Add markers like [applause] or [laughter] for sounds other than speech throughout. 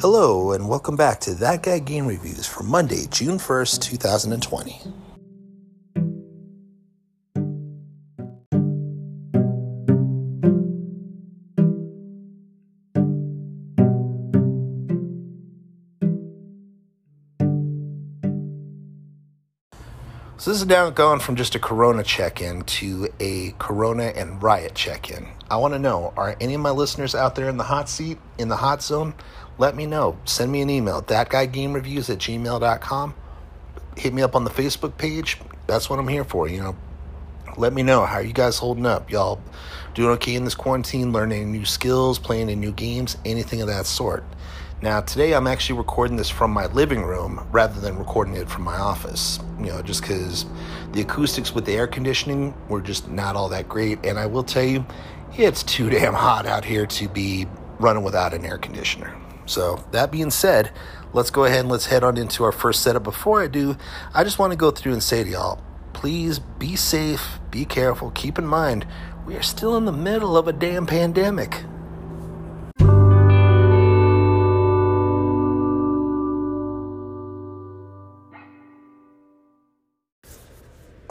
Hello, and welcome back to That Guy Game Reviews for Monday, June 1st, 2020. Now going from just a Corona check-in to a Corona and Riot check-in. I want to know, are any of my listeners out there in the hot seat, in the hot zone? Let me know. Send me an email, thatguygamereviews at gmail.com. Hit me up on the Facebook page. That's what I'm here for, you know. Let me know, how you guys holding up? Y'all doing okay in this quarantine, learning new skills, playing in new games, anything of that sort. Now, today I'm actually recording this from my living room rather than recording it from my office. You know, just because the acoustics with the air conditioning were just not all that great. And I will tell you, it's too [laughs] damn hot out here to be running without an air conditioner. So, that being said, let's go ahead and let's head on into our first setup. Before I do, I just want to go through and say to y'all, please be safe, be careful, keep in mind, we are still in the middle of a damn pandemic.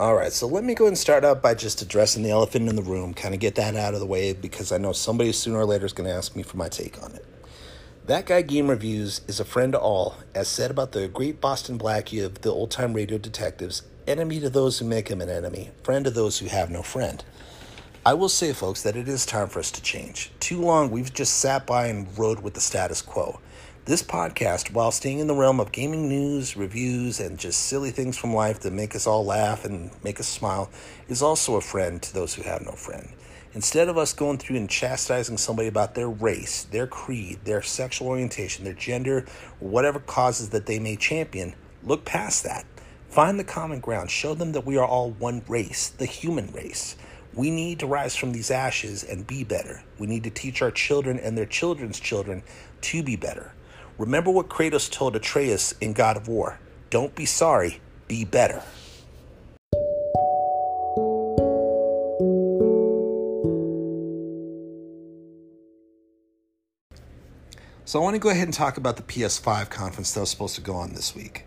All right, so let me go and start out by just addressing the elephant in the room, kind of get that out of the way because I know somebody sooner or later is going to ask me for my take on it. That Guy Game Reviews is a friend to all, as said about the great Boston Blackie of the old time radio detectives enemy to those who make him an enemy, friend to those who have no friend. I will say, folks, that it is time for us to change. Too long we've just sat by and rode with the status quo. This podcast, while staying in the realm of gaming news, reviews, and just silly things from life that make us all laugh and make us smile, is also a friend to those who have no friend. Instead of us going through and chastising somebody about their race, their creed, their sexual orientation, their gender, whatever causes that they may champion, look past that. Find the common ground. Show them that we are all one race, the human race. We need to rise from these ashes and be better. We need to teach our children and their children's children to be better. Remember what Kratos told Atreus in God of War don't be sorry, be better. So, I want to go ahead and talk about the PS5 conference that was supposed to go on this week.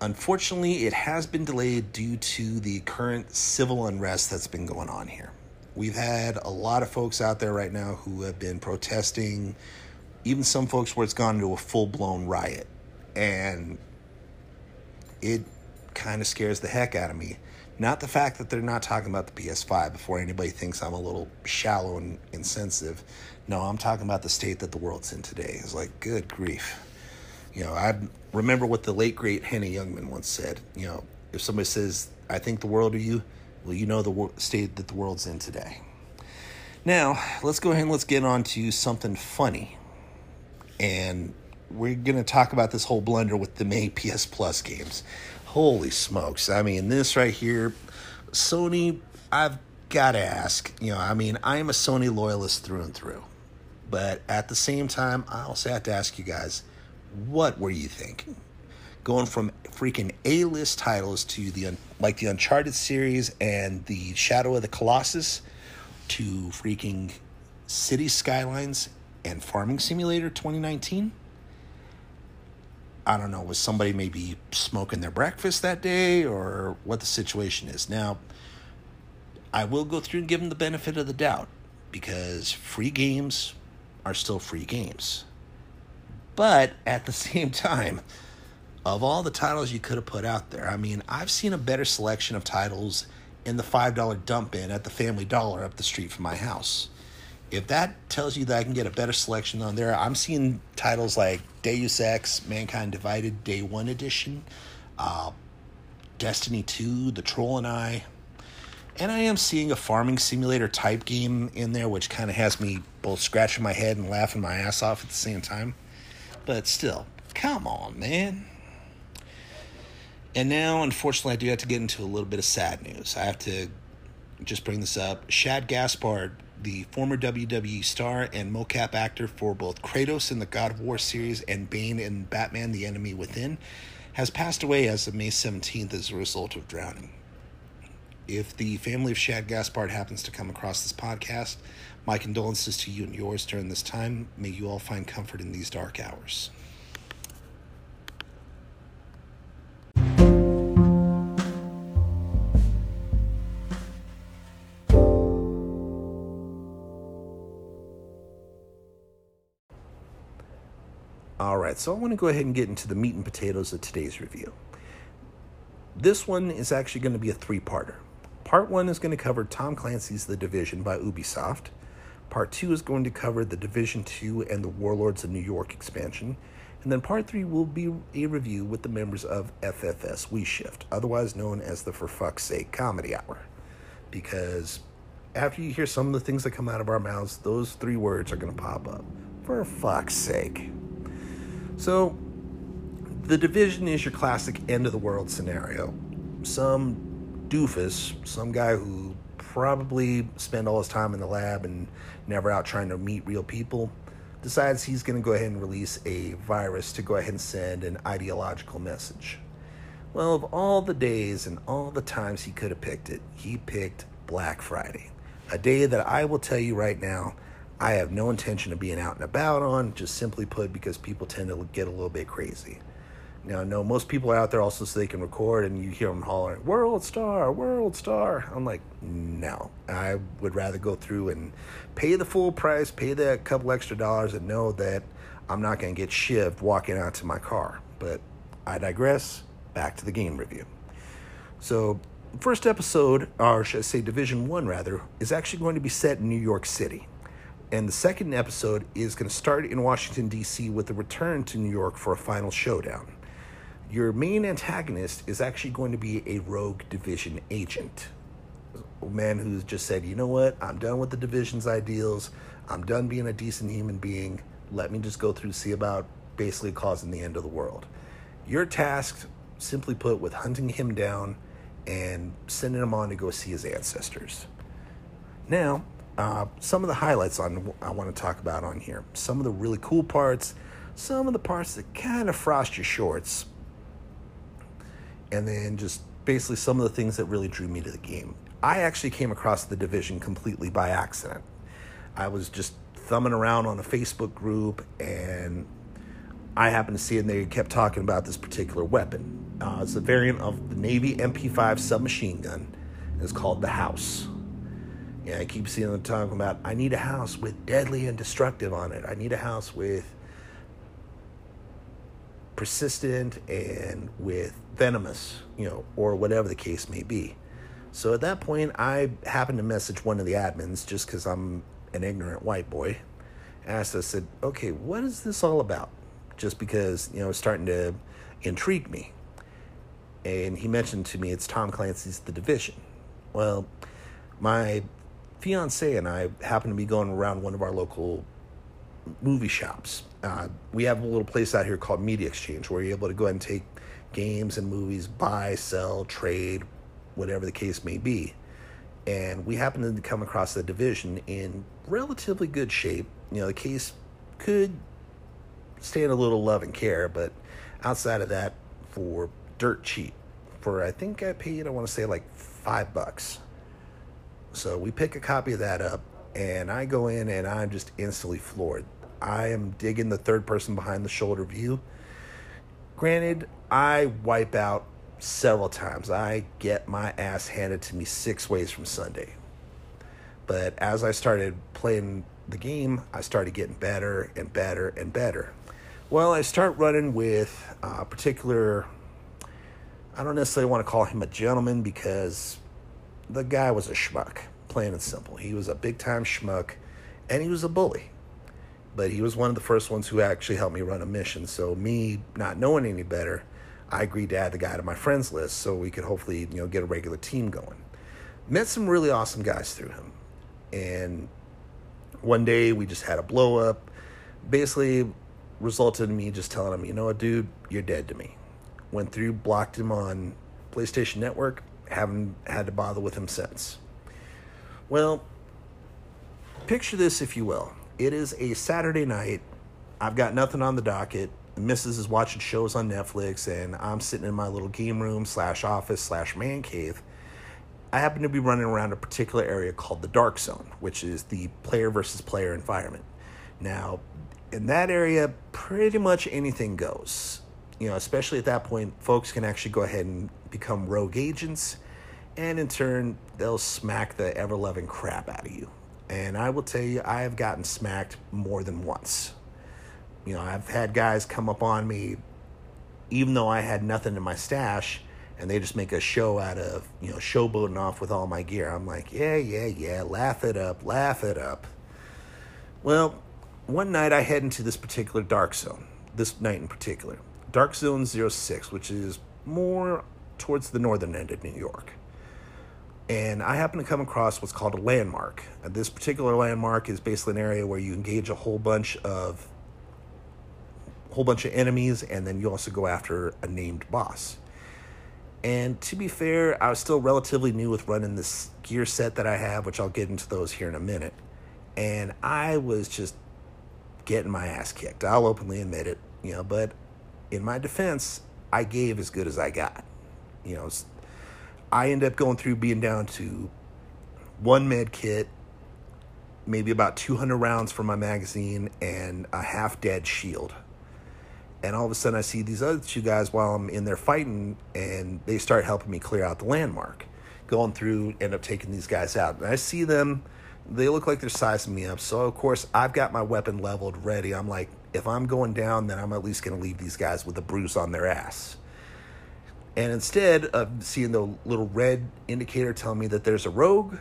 Unfortunately, it has been delayed due to the current civil unrest that's been going on here. We've had a lot of folks out there right now who have been protesting, even some folks where it's gone into a full blown riot. And it kind of scares the heck out of me. Not the fact that they're not talking about the PS5 before anybody thinks I'm a little shallow and insensitive. No, I'm talking about the state that the world's in today. It's like, good grief. You know, I remember what the late, great Henny Youngman once said. You know, if somebody says, I think the world of you, well, you know the state that the world's in today. Now, let's go ahead and let's get on to something funny and we're going to talk about this whole blunder with the May PS Plus games. Holy smokes. I mean, this right here, Sony, I've got to ask, you know, I mean, I am a Sony loyalist through and through. But at the same time, I also have to ask you guys, what were you thinking? Going from freaking A-list titles to the like the Uncharted series and the Shadow of the Colossus to freaking City Skylines and Farming Simulator 2019. I don't know, was somebody maybe smoking their breakfast that day or what the situation is. Now, I will go through and give them the benefit of the doubt because free games are still free games. But at the [laughs] same time, of all the titles you could have put out there, I mean, I've seen a better selection of titles in the $5 dump in at the Family Dollar up the street from my house if that tells you that I can get a better selection on there, I'm seeing titles like Deus Ex, Mankind Divided, Day One Edition, uh, Destiny 2, The Troll and I, and I am seeing a farming simulator type game in there, which kind of has me both scratching my head and laughing my ass off at the same time. But still, come on, man. And now, unfortunately, I do have to get into a little bit of sad news. I have to just bring this up. Shad Gaspard the former WWE star and mocap actor for both Kratos in the God of War series and Bane in Batman The Enemy Within, has passed away as of May 17th as a result of drowning. If the family of Shad Gaspard happens to come across this podcast, my condolences to you and yours during this time. May you all find comfort in these dark hours. So I want to go ahead and get into the meat and potatoes of today's review. This one is actually going to be a three parter. Part one is going to cover Tom Clancy's The Division by Ubisoft. Part two is going to cover The Division 2 and the Warlords of New York expansion. And then part three will be a review with the members of FFS We Shift, otherwise known as the For Fuck's Sake Comedy Hour. Because after you hear some of the things that come out of our mouths, those three words are going to pop up. For fuck's sake. So, the division is your classic end of the world scenario. Some doofus, some guy who probably spent all his time in the lab and never out trying to meet real people, decides he's going to go ahead and release a virus to go ahead and send an ideological message. Well, of all the days and all the times he could have picked it, he picked Black Friday. A day that I will tell you right now I have no intention of being out and about on, just simply put, because people tend to get a little bit crazy. Now, I know most people are out there also so they can record and you hear them hollering, World Star, World Star. I'm like, no. I would rather go through and pay the full price, pay that couple extra dollars, and know that I'm not going to get shivved walking out to my car. But I digress. Back to the game review. So, first episode, or should I say Division 1 rather, is actually going to be set in New York City. And the second episode is going to start in Washington, D.C., with a return to New York for a final showdown. Your main antagonist is actually going to be a rogue division agent. A man who's just said, you know what, I'm done with the division's ideals. I'm done being a decent human being. Let me just go through, see about basically causing the end of the world. You're tasked, simply put, with hunting him down and sending him on to go see his ancestors. Now, uh, some of the highlights on I want to talk about on here. Some of the really cool parts, some of the parts that kind of frost your shorts, and then just basically some of the things that really drew me to the game. I actually came across the division completely by accident. I was just thumbing around on a Facebook group and I happened to see it and they kept talking about this particular weapon. Uh, it's a variant of the Navy MP5 submachine gun. It's called the House. Yeah, I keep seeing them talking about I need a house with deadly and destructive on it. I need a house with persistent and with venomous, you know, or whatever the case may be. So at that point, I happened to message one of the admins just because I'm an ignorant white boy. Asked, I said, okay, what is this all about? Just because, you know, it's starting to intrigue me. And he mentioned to me it's Tom Clancy's The Division. Well, my fiance and I happen to be going around one of our local movie shops. Uh, we have a little place out here called Media Exchange where you're able to go ahead and take games and movies, buy, sell, trade, whatever the case may be. And we happen to come across the division in relatively good shape. You know, the case could stand a little love and care, but outside of that, for dirt cheap. For I think I paid, I want to say like five bucks. So we pick a copy of that up, and I go in and I'm just instantly floored. I am digging the third person behind the shoulder view. Granted, I wipe out several times. I get my ass handed to me six ways from Sunday. But as I started playing the game, I started getting better and better and better. Well, I start running with a particular, I don't necessarily want to call him a gentleman because the guy was a schmuck, plain and simple. He was a big time schmuck and he was a bully. But he was one of the first ones who actually helped me run a mission. So, me not knowing any better, I agreed to add the guy to my friends list so we could hopefully, you know, get a regular team going. Met some really awesome guys through him. And one day we just had a blow up. Basically, resulted in me just telling him, you know what, dude, you're dead to me. Went through, blocked him on PlayStation Network, haven't had to bother with him since. Well, picture this if you will. It is a Saturday night. I've got nothing on the docket. The missus is watching shows on Netflix, and I'm sitting in my little game room slash office slash man cave. I happen to be running around a particular area called the Dark Zone, which is the player versus player environment. Now, in that area, pretty much anything goes. You know, especially at that point, folks can actually go ahead and become rogue agents, and in turn, they'll smack the ever loving crap out of you. And I will tell you, I have gotten smacked more than once. You know, I've had guys come up on me, even though I had nothing in my stash, and they just make a show out of, you know, showboating off with all my gear. I'm like, yeah, yeah, yeah, laugh it up, laugh it up. Well, one night I head into this particular dark zone, this night in particular. Dark Zone 06, which is more towards the northern end of New York. And I happen to come across what's called a landmark. And this particular landmark is basically an area where you engage a whole bunch of whole bunch of enemies and then you also go after a named boss. And to be fair, I was still relatively new with running this gear set that I have, which I'll get into those here in a minute. And I was just getting my ass kicked. I'll openly admit it, you know, but in my defense, I gave as good as I got. You know, I end up going through being down to one med kit, maybe about 200 rounds for my magazine, and a half dead shield and all of a sudden I see these other two guys while I'm in there fighting, and they start helping me clear out the landmark. Going through, end up taking these guys out, and I see them. They look like they're sizing me up. So of course I've got my weapon leveled, ready. I'm like, if I'm going down, then I'm at least going to leave these guys with a bruise on their ass. And instead of seeing the little red indicator telling me that there's a rogue,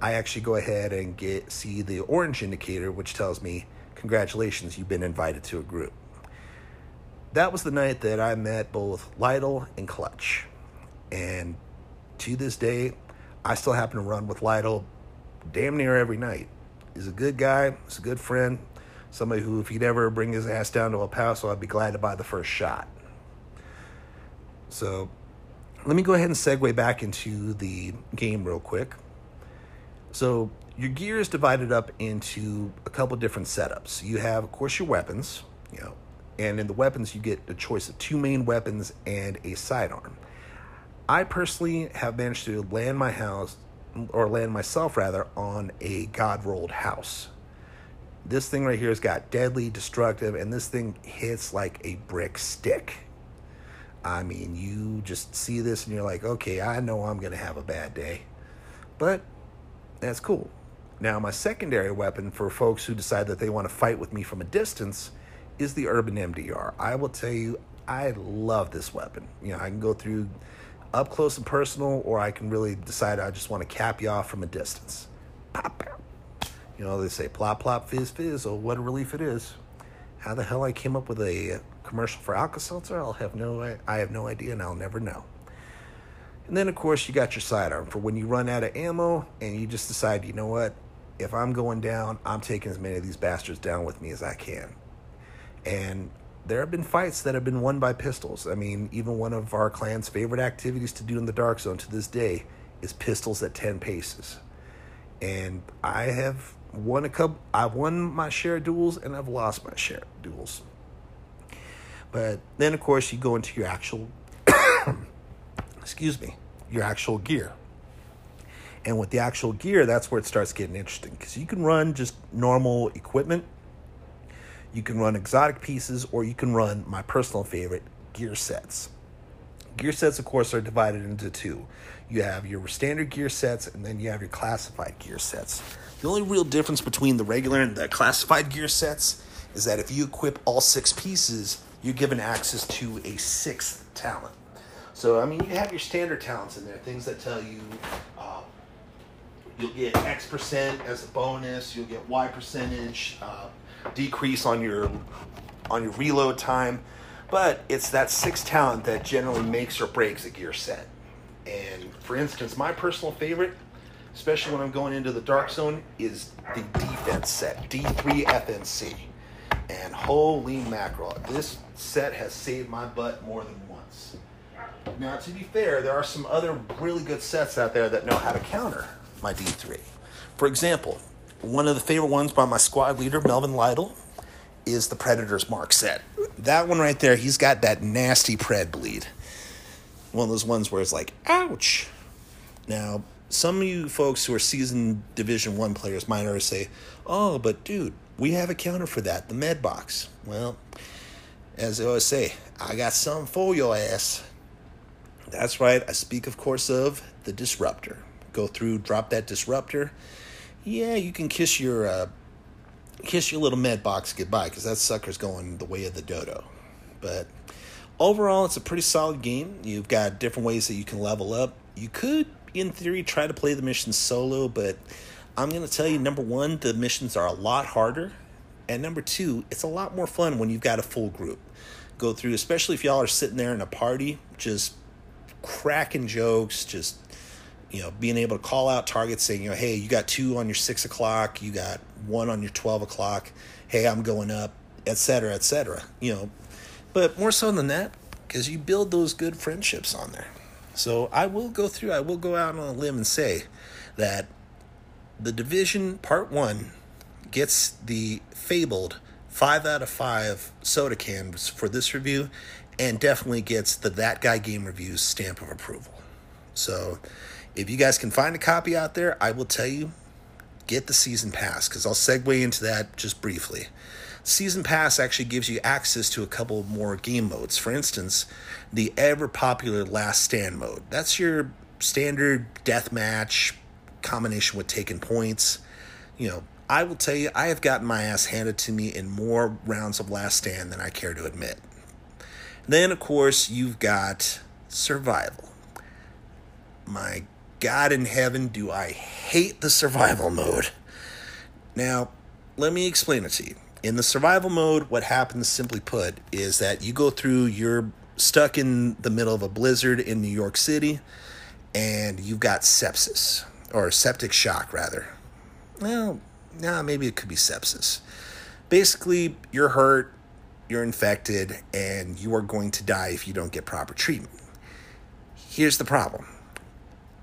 I actually go ahead and get see the orange indicator, which tells me, congratulations, you've been invited to a group that was the night that I met both Lytle and Clutch. And to this day, I still happen to run with Lytle damn near every night. He's a good guy, he's a good friend, somebody who, if he'd ever bring his ass down to El Paso, I'd be glad to buy the first shot. So let me go ahead and segue back into the game real quick. So your gear is divided up into a couple different setups. You have, of course, your weapons, you know, and in the weapons, you get a choice of two main weapons and a sidearm. I personally have managed to land my house, or land myself rather, on a God rolled house. This thing right here has got deadly, destructive, and this thing hits like a brick stick. I mean, you just see this and you're like, okay, I know I'm going to have a bad day. But that's cool. Now, my secondary weapon for folks who decide that they want to fight with me from a distance is the Urban MDR. I will tell you, I love this weapon. You know, I can go through up close and personal, or I can really decide I just want to cap you off from a distance. Pop, You know, they say plop, plop, fizz, fizz. Oh, what a relief it is. How the hell I came up with a commercial for Alka-Seltzer, I'll have no, I have no idea, and I'll never know. And then, of course, you got your sidearm for when you run out of ammo and you just decide, you know what, if I'm going down, I'm taking as many of these bastards down with me as I can. And there have been fights that have been won by pistols. I mean, even one of our clan's favorite activities to do in the Dark Zone to this day is pistols at 10 paces. And I have won a couple, I've won my share of duels and I've lost my share of duels. But then, of course, you go into your actual, [coughs] excuse me, your actual gear. And with the actual gear, that's where it starts getting interesting because you can run just normal equipment you can run exotic pieces or you can run my personal favorite, gear sets. Gear sets, of course, are divided into two. You have your standard gear sets and then you have your classified gear sets. The only real difference between the regular and the classified gear sets is that if you equip all six pieces, you're given access to a sixth talent. So, I mean, you have your standard talents in there, things that tell you uh, you'll get X percent as a bonus, you'll get Y percentage, uh, decrease on your on your reload time, but it's that sixth talent that generally makes or breaks a gear set. And for instance, my personal favorite, especially when I'm going into the dark zone, is the defense set, D3 FNC. And holy mackerel, this set has saved my butt more than once. Now, to be fair, there are some other really good sets out there that know how to counter my D3. For example, one of the favorite ones by my squad leader, Melvin Lytle, is the Predator's Mark set. That one right there, he's got that nasty pred bleed. One of those ones where it's like, ouch. Now, some of you folks who are seasoned Division One players might already say, "Oh, but dude, we have a counter for that, the med box." Well, as I always say, I got something for your ass. That's right. I speak, of course, of the disruptor. Go through, drop that disruptor. Yeah, you can kiss your uh, kiss your little med box goodbye because that sucker's going the way of the dodo. But overall, it's a pretty solid game. You've got different ways that you can level up. You could, in theory, try to play the missions solo, but I'm going to tell you number one, the missions are a lot harder. And number two, it's a lot more fun when you've got a full group. Go through, especially if y'all are sitting there in a party, just cracking jokes, just you know, being able to call out targets saying, you know, hey, you got two on your six o'clock, you got one on your 12 o'clock, hey, I'm going up, etc., etc. You know, but more so than that, because you build those good friendships on there. So I will go through, I will go out on a limb and say that the division part one gets the fabled five out of five soda cans for this review and definitely gets the That Guy Game Reviews stamp of approval. So if you guys can find a copy out there, I will tell you get the season pass because I'll segue into that just briefly. Season Pass actually gives you access to a couple more game modes. For instance, the ever popular Last Stand mode. That's your standard death match combination with taking points. You know, I will tell you, I have gotten my ass handed to me in more rounds of Last Stand than I care to admit. Then, of course, you've got Survival. My God in heaven, do I hate the survival mode. Now, let me explain it to you in the survival mode, what happens, simply put, is that you go through, you're stuck in the middle of a blizzard in New York City, and you've got sepsis, or septic shock, rather. Well, nah, maybe it could be sepsis. Basically, you're hurt, you're infected, and you are going to die if you don't get proper treatment. Here's the problem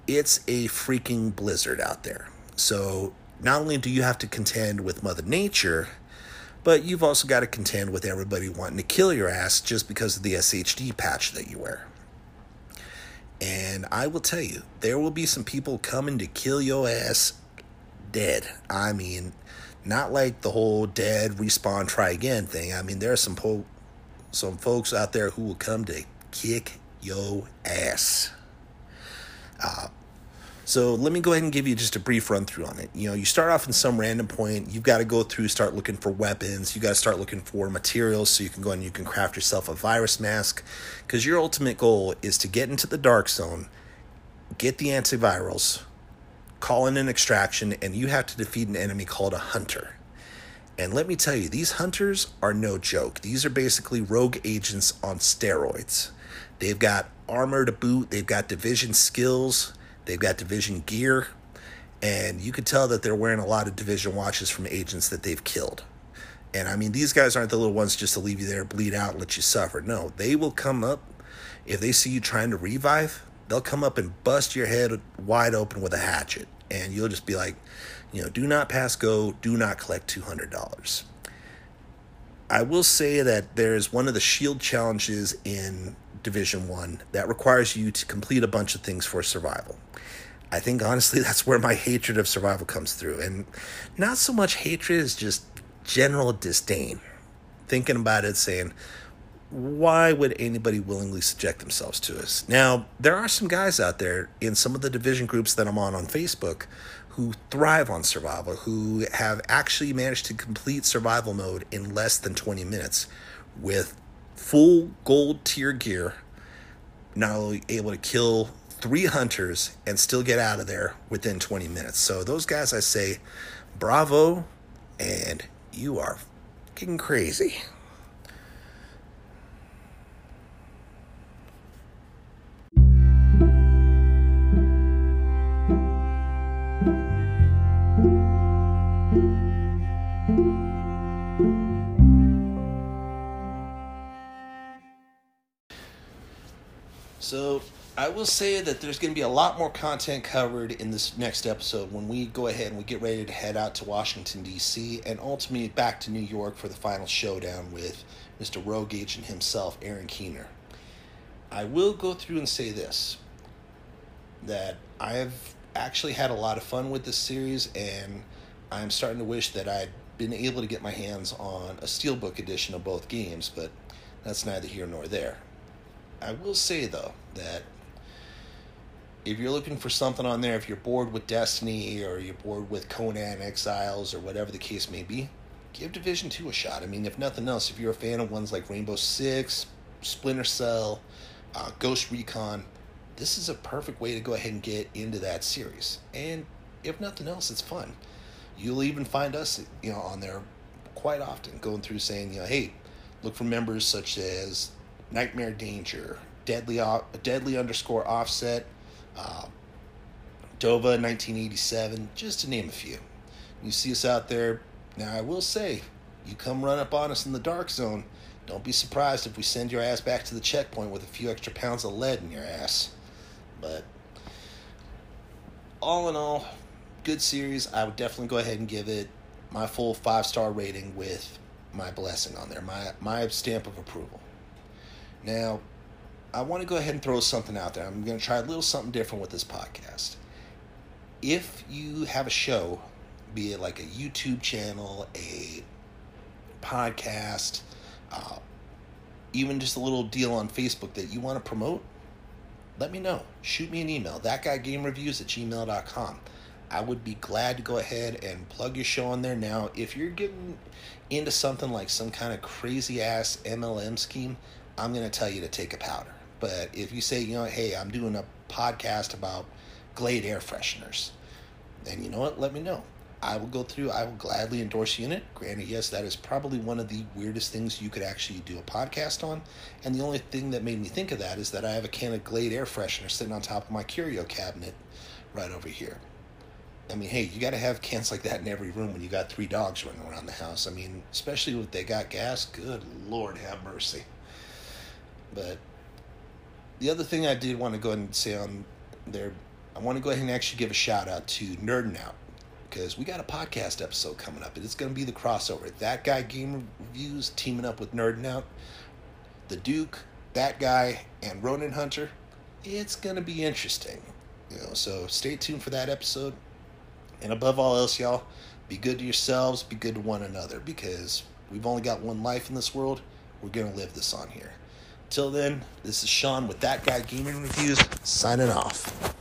it's a freaking blizzard out there. So, not only do you have to contend with Mother Nature, but you've also got to contend with everybody wanting to kill your ass just because of the SHD patch that you wear. And I will tell you, there will be some people coming to kill your ass dead. I mean, not like the whole dead respawn try again thing. I mean, there are some po- some folks out there who will come to kick your ass. Uh, so let me go ahead and give you just a brief run through on it. You know, you start off in some random point. You've got to go through, start looking for weapons. You got to start looking for materials so you can go and you can craft yourself a virus mask. Because your ultimate goal is to get into the dark zone, get the antivirals, call in an extraction, and you have to defeat an enemy called a hunter. And let me tell you, these hunters are no joke. These are basically rogue agents on steroids. They've got armor to boot. They've got division skills They've got division gear, and you could tell that they're wearing a lot of division watches from agents that they've killed. And I mean, these guys aren't the little ones just to leave you there, bleed out, let you suffer. No, they will come up if they see you trying to revive. They'll come up and bust your head wide open with a hatchet, and you'll just be like, you know, do not pass go, do not collect two hundred dollars. I will say that there's one of the shield challenges in Division 1 that requires you to complete a bunch of things for survival. I think honestly [laughs] that's where my hatred of survival comes through. And not so much hatred as just general disdain. Thinking about it, saying, why would anybody willingly subject themselves to us? Now, there are some guys out there in some of the division groups that I'm on on Facebook who thrive on survival, who have actually managed to complete survival mode in less than 20 minutes with full gold tier gear, not only able to kill three hunters and still get out of there within 20 minutes. So those guys, I say, bravo, and you are fucking crazy. Will say that there's going to be a lot more content covered in this next episode when we go ahead and we get ready to head out to Washington, D.C., and ultimately back to New York for the final showdown with Mr. Rogue Agent himself, Aaron Keener. I will go through and say this that I have actually had a lot of fun with this series, and I'm starting to wish that I'd been able to get my hands on a steelbook edition of both games, but that's neither here nor there. I will say though that if you're looking for something on there, if you're bored with Destiny or you're bored with Conan Exiles or whatever the case may be, give Division 2 a shot. I mean, if nothing else, if you're a fan of ones like Rainbow Six, Splinter Cell, uh, Ghost Recon, this is a perfect way to go ahead and get into that series. And if nothing else, it's fun. You'll even find us, you know, on there quite often, going through saying, you know, hey, look for members such as Nightmare Danger, Deadly Deadly underscore Offset, uh, Dova 1987, just to name a few. You see us out there. Now, I will say, you come run up on us in the dark zone, don't be surprised if we send your ass back to the checkpoint with a few extra pounds of lead in your ass. But all in all, good series. I would definitely go ahead and give it my full five star rating with my blessing on there, my my stamp of approval. Now, I want to go ahead and throw something out there. I'm going to try a little something different with this podcast. If you have a show, be it like a YouTube channel, a podcast, uh, even just a little deal on Facebook that you want to promote, let me know. Shoot me an email, thatguygamereviews at gmail.com. I would be glad to go ahead and plug your show on there. Now, if you're getting into something like some kind of crazy ass MLM scheme, I'm going to tell you to take a powder. But if you say, you know, hey, I'm doing a podcast about Glade air fresheners, then you know what? Let me know. I will go through, I will gladly endorse you in it. Granted, yes, that is probably one of the weirdest things you could actually do a podcast on. And the only thing that made me think of that is that I have a can of Glade air freshener sitting on top of my curio cabinet right over here. I mean, hey, you got to have cans like that in every room when you got three dogs running around the house. I mean, especially if they got gas. Good Lord, have mercy. But the other thing I did want to go ahead and say on there, I want to go ahead and actually give a shout out to Nerding Out because we got a podcast episode coming up, and it's going to be the crossover. That guy game reviews teaming up with Nerding Out, the Duke, that guy, and Ronin Hunter. It's going to be interesting, you know. So stay tuned for that episode. And above all else, y'all, be good to yourselves, be good to one another, because we've only got one life in this world. We're going to live this on here. Till then, this is Sean with That Guy Gaming Reviews, signing off.